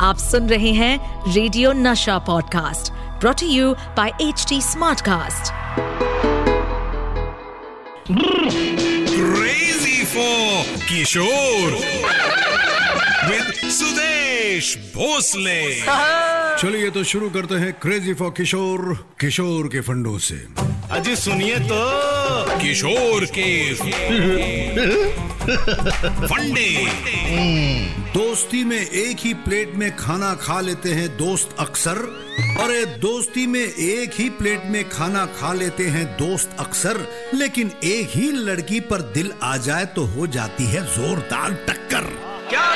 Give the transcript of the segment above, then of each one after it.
आप सुन रहे हैं radio Nasha podcast brought you by H T Smartcast Crazy for Kishore with Sudesh Bhosle. चलिए तो शुरू करते हैं क्रेजी फॉर किशोर किशोर के फंडों से। अजी सुनिए तो। किशोर के फंडे दोस्ती में एक ही प्लेट में खाना खा लेते हैं दोस्त अक्सर। अरे दोस्ती में एक ही प्लेट में खाना खा लेते हैं दोस्त अक्सर लेकिन एक ही लड़की पर दिल आ जाए तो हो जाती है जोरदार टक्कर। क्या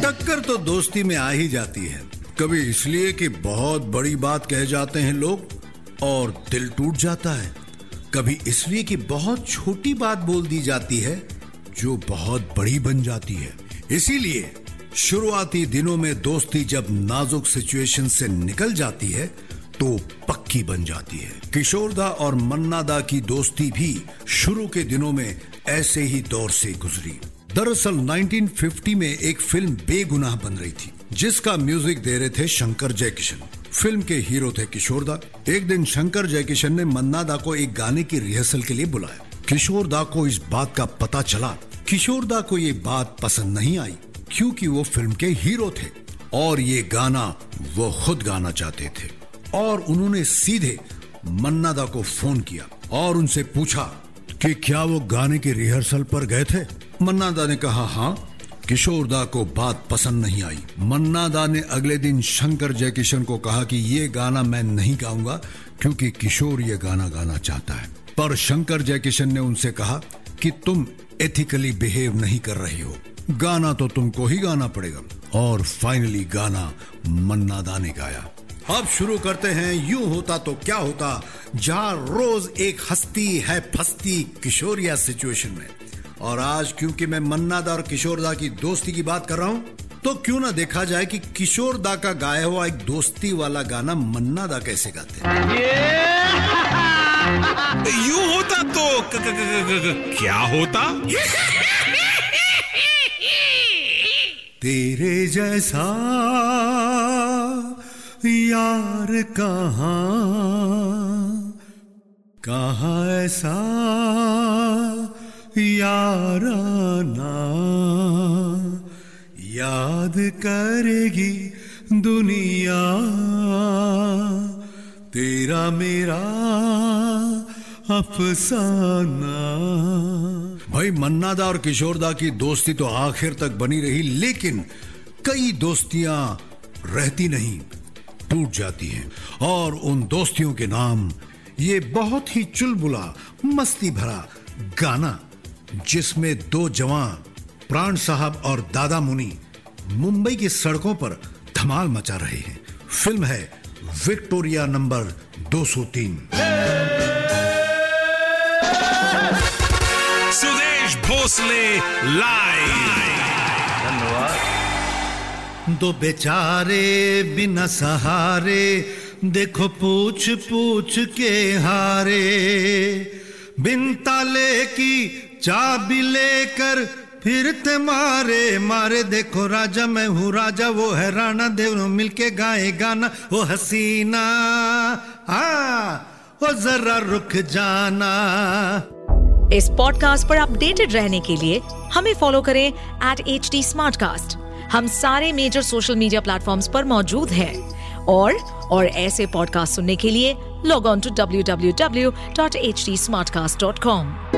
टक्कर तो दोस्ती में आ ही जाती है। कभी इसलिए कि बहुत बड़ी बात कह जाते हैं लोग और दिल टूट जाता है। कभी इसलिए कि बहुत छोटी बात बोल दी जाती है, जो बहुत बड़ी बन जाती है। इसीलिए शुरुआती दिनों में दोस्ती जब नाजुक सिचुएशन से निकल जाती है तो पक्की बन जाती है। किशोरदा और मन्नादा की दोस्ती भी शुरू के दिनों में ऐसे ही दौर से गुजरी। दरअसल 1950 में एक फ़िल्म बेगुनाह बन रही थी, जिसका म्यूज़िक दे रहे थे शंकर जयकिशन। फ़िल्म के हीरो थे किशोरदा एक दिन शंकर जयकिशन ने मन्ना दा को एक गाने की रिहर्सल के लिए बुलाया। किशोर दा को इस बात का पता चला। किशोर दा को ये बात पसंद नहीं आई, क्योंकि वो फ़िल्म के हीरो थे और ये गाना वो खुद गाना चाहते थे। और उन्होंने सीधे मन्ना दा को फ़ोन किया और उनसे पूछा कि क्या वो गाने के रिहर्सल पर गए थे? मन्नादा ने कहा हाँ। किशोरदा को बात पसंद नहीं आई। मन्ना दा ने अगले दिन शंकर जयकिशन को कहा कि ये गाना मैं नहीं गाऊँगा, क्योंकि किशोर ये गाना गाना चाहता है। पर शंकर जयकिशन ने उनसे कहा कि तुम एथिकली बिहेव नहीं कर रही हो। गाना तो तुमको ही गाना पड़ेगा। और फाइनली गाना मन्ना दा ने गाया। अब शुरू करते हैं यूँ होता तो क्या होता, जहाँ रोज एक हस्ती है फस्ती किशोरिया सिचुएशन में। और आज क्योंकि मैं मन्ना दा और किशोर दा की दोस्ती की बात कर रहा हूँ तो क्यों ना देखा जाए कि किशोर दा का गाया हुआ एक दोस्ती वाला गाना मन्नादा कैसे गाते हैं? यूँ होता तो क- क- क- क्या होता? तेरे जैसा यार कहा कहाँ ऐसा याराना याद करेगी दुनिया। तेरा मेरा अफसाना। भाई मन्नादा और किशोरदा की दोस्ती तो आखिर तक बनी रही, लेकिन कई दोस्तियाँ रहती नहीं, टूट जाती हैं। और उन दोस्तियों के नाम, ये बहुत ही चुलबुला, मस्ती भरा गाना जिसमें दो जवान प्राण साहब और दादा मुनि मुंबई की सड़कों पर धमाल मचा रहे हैं। फ़िल्म है Victoria number 203 Sudesh Bhosle live दो बेचारे बिना सहारे देखो पूछ पूछ के हारे। बिन ताले की चाबी लेकर फिरते मारे मारे देखो राजा, मैं हूँ राजा, वो है राणा देव मिलके गाए गाना, वो हसीना हाँ वो जरा रुक जाना। इस पॉडकास्ट पर अपडेटेड रहने के लिए हमें फॉलो करें एट एच टी हम सारे मेजर सोशल मीडिया प्लेटफॉर्म्स पर मौजूद हैं। और और ऐसे पॉडकास्ट सुनने के लिए log on to W W W dot H T smart cast dot com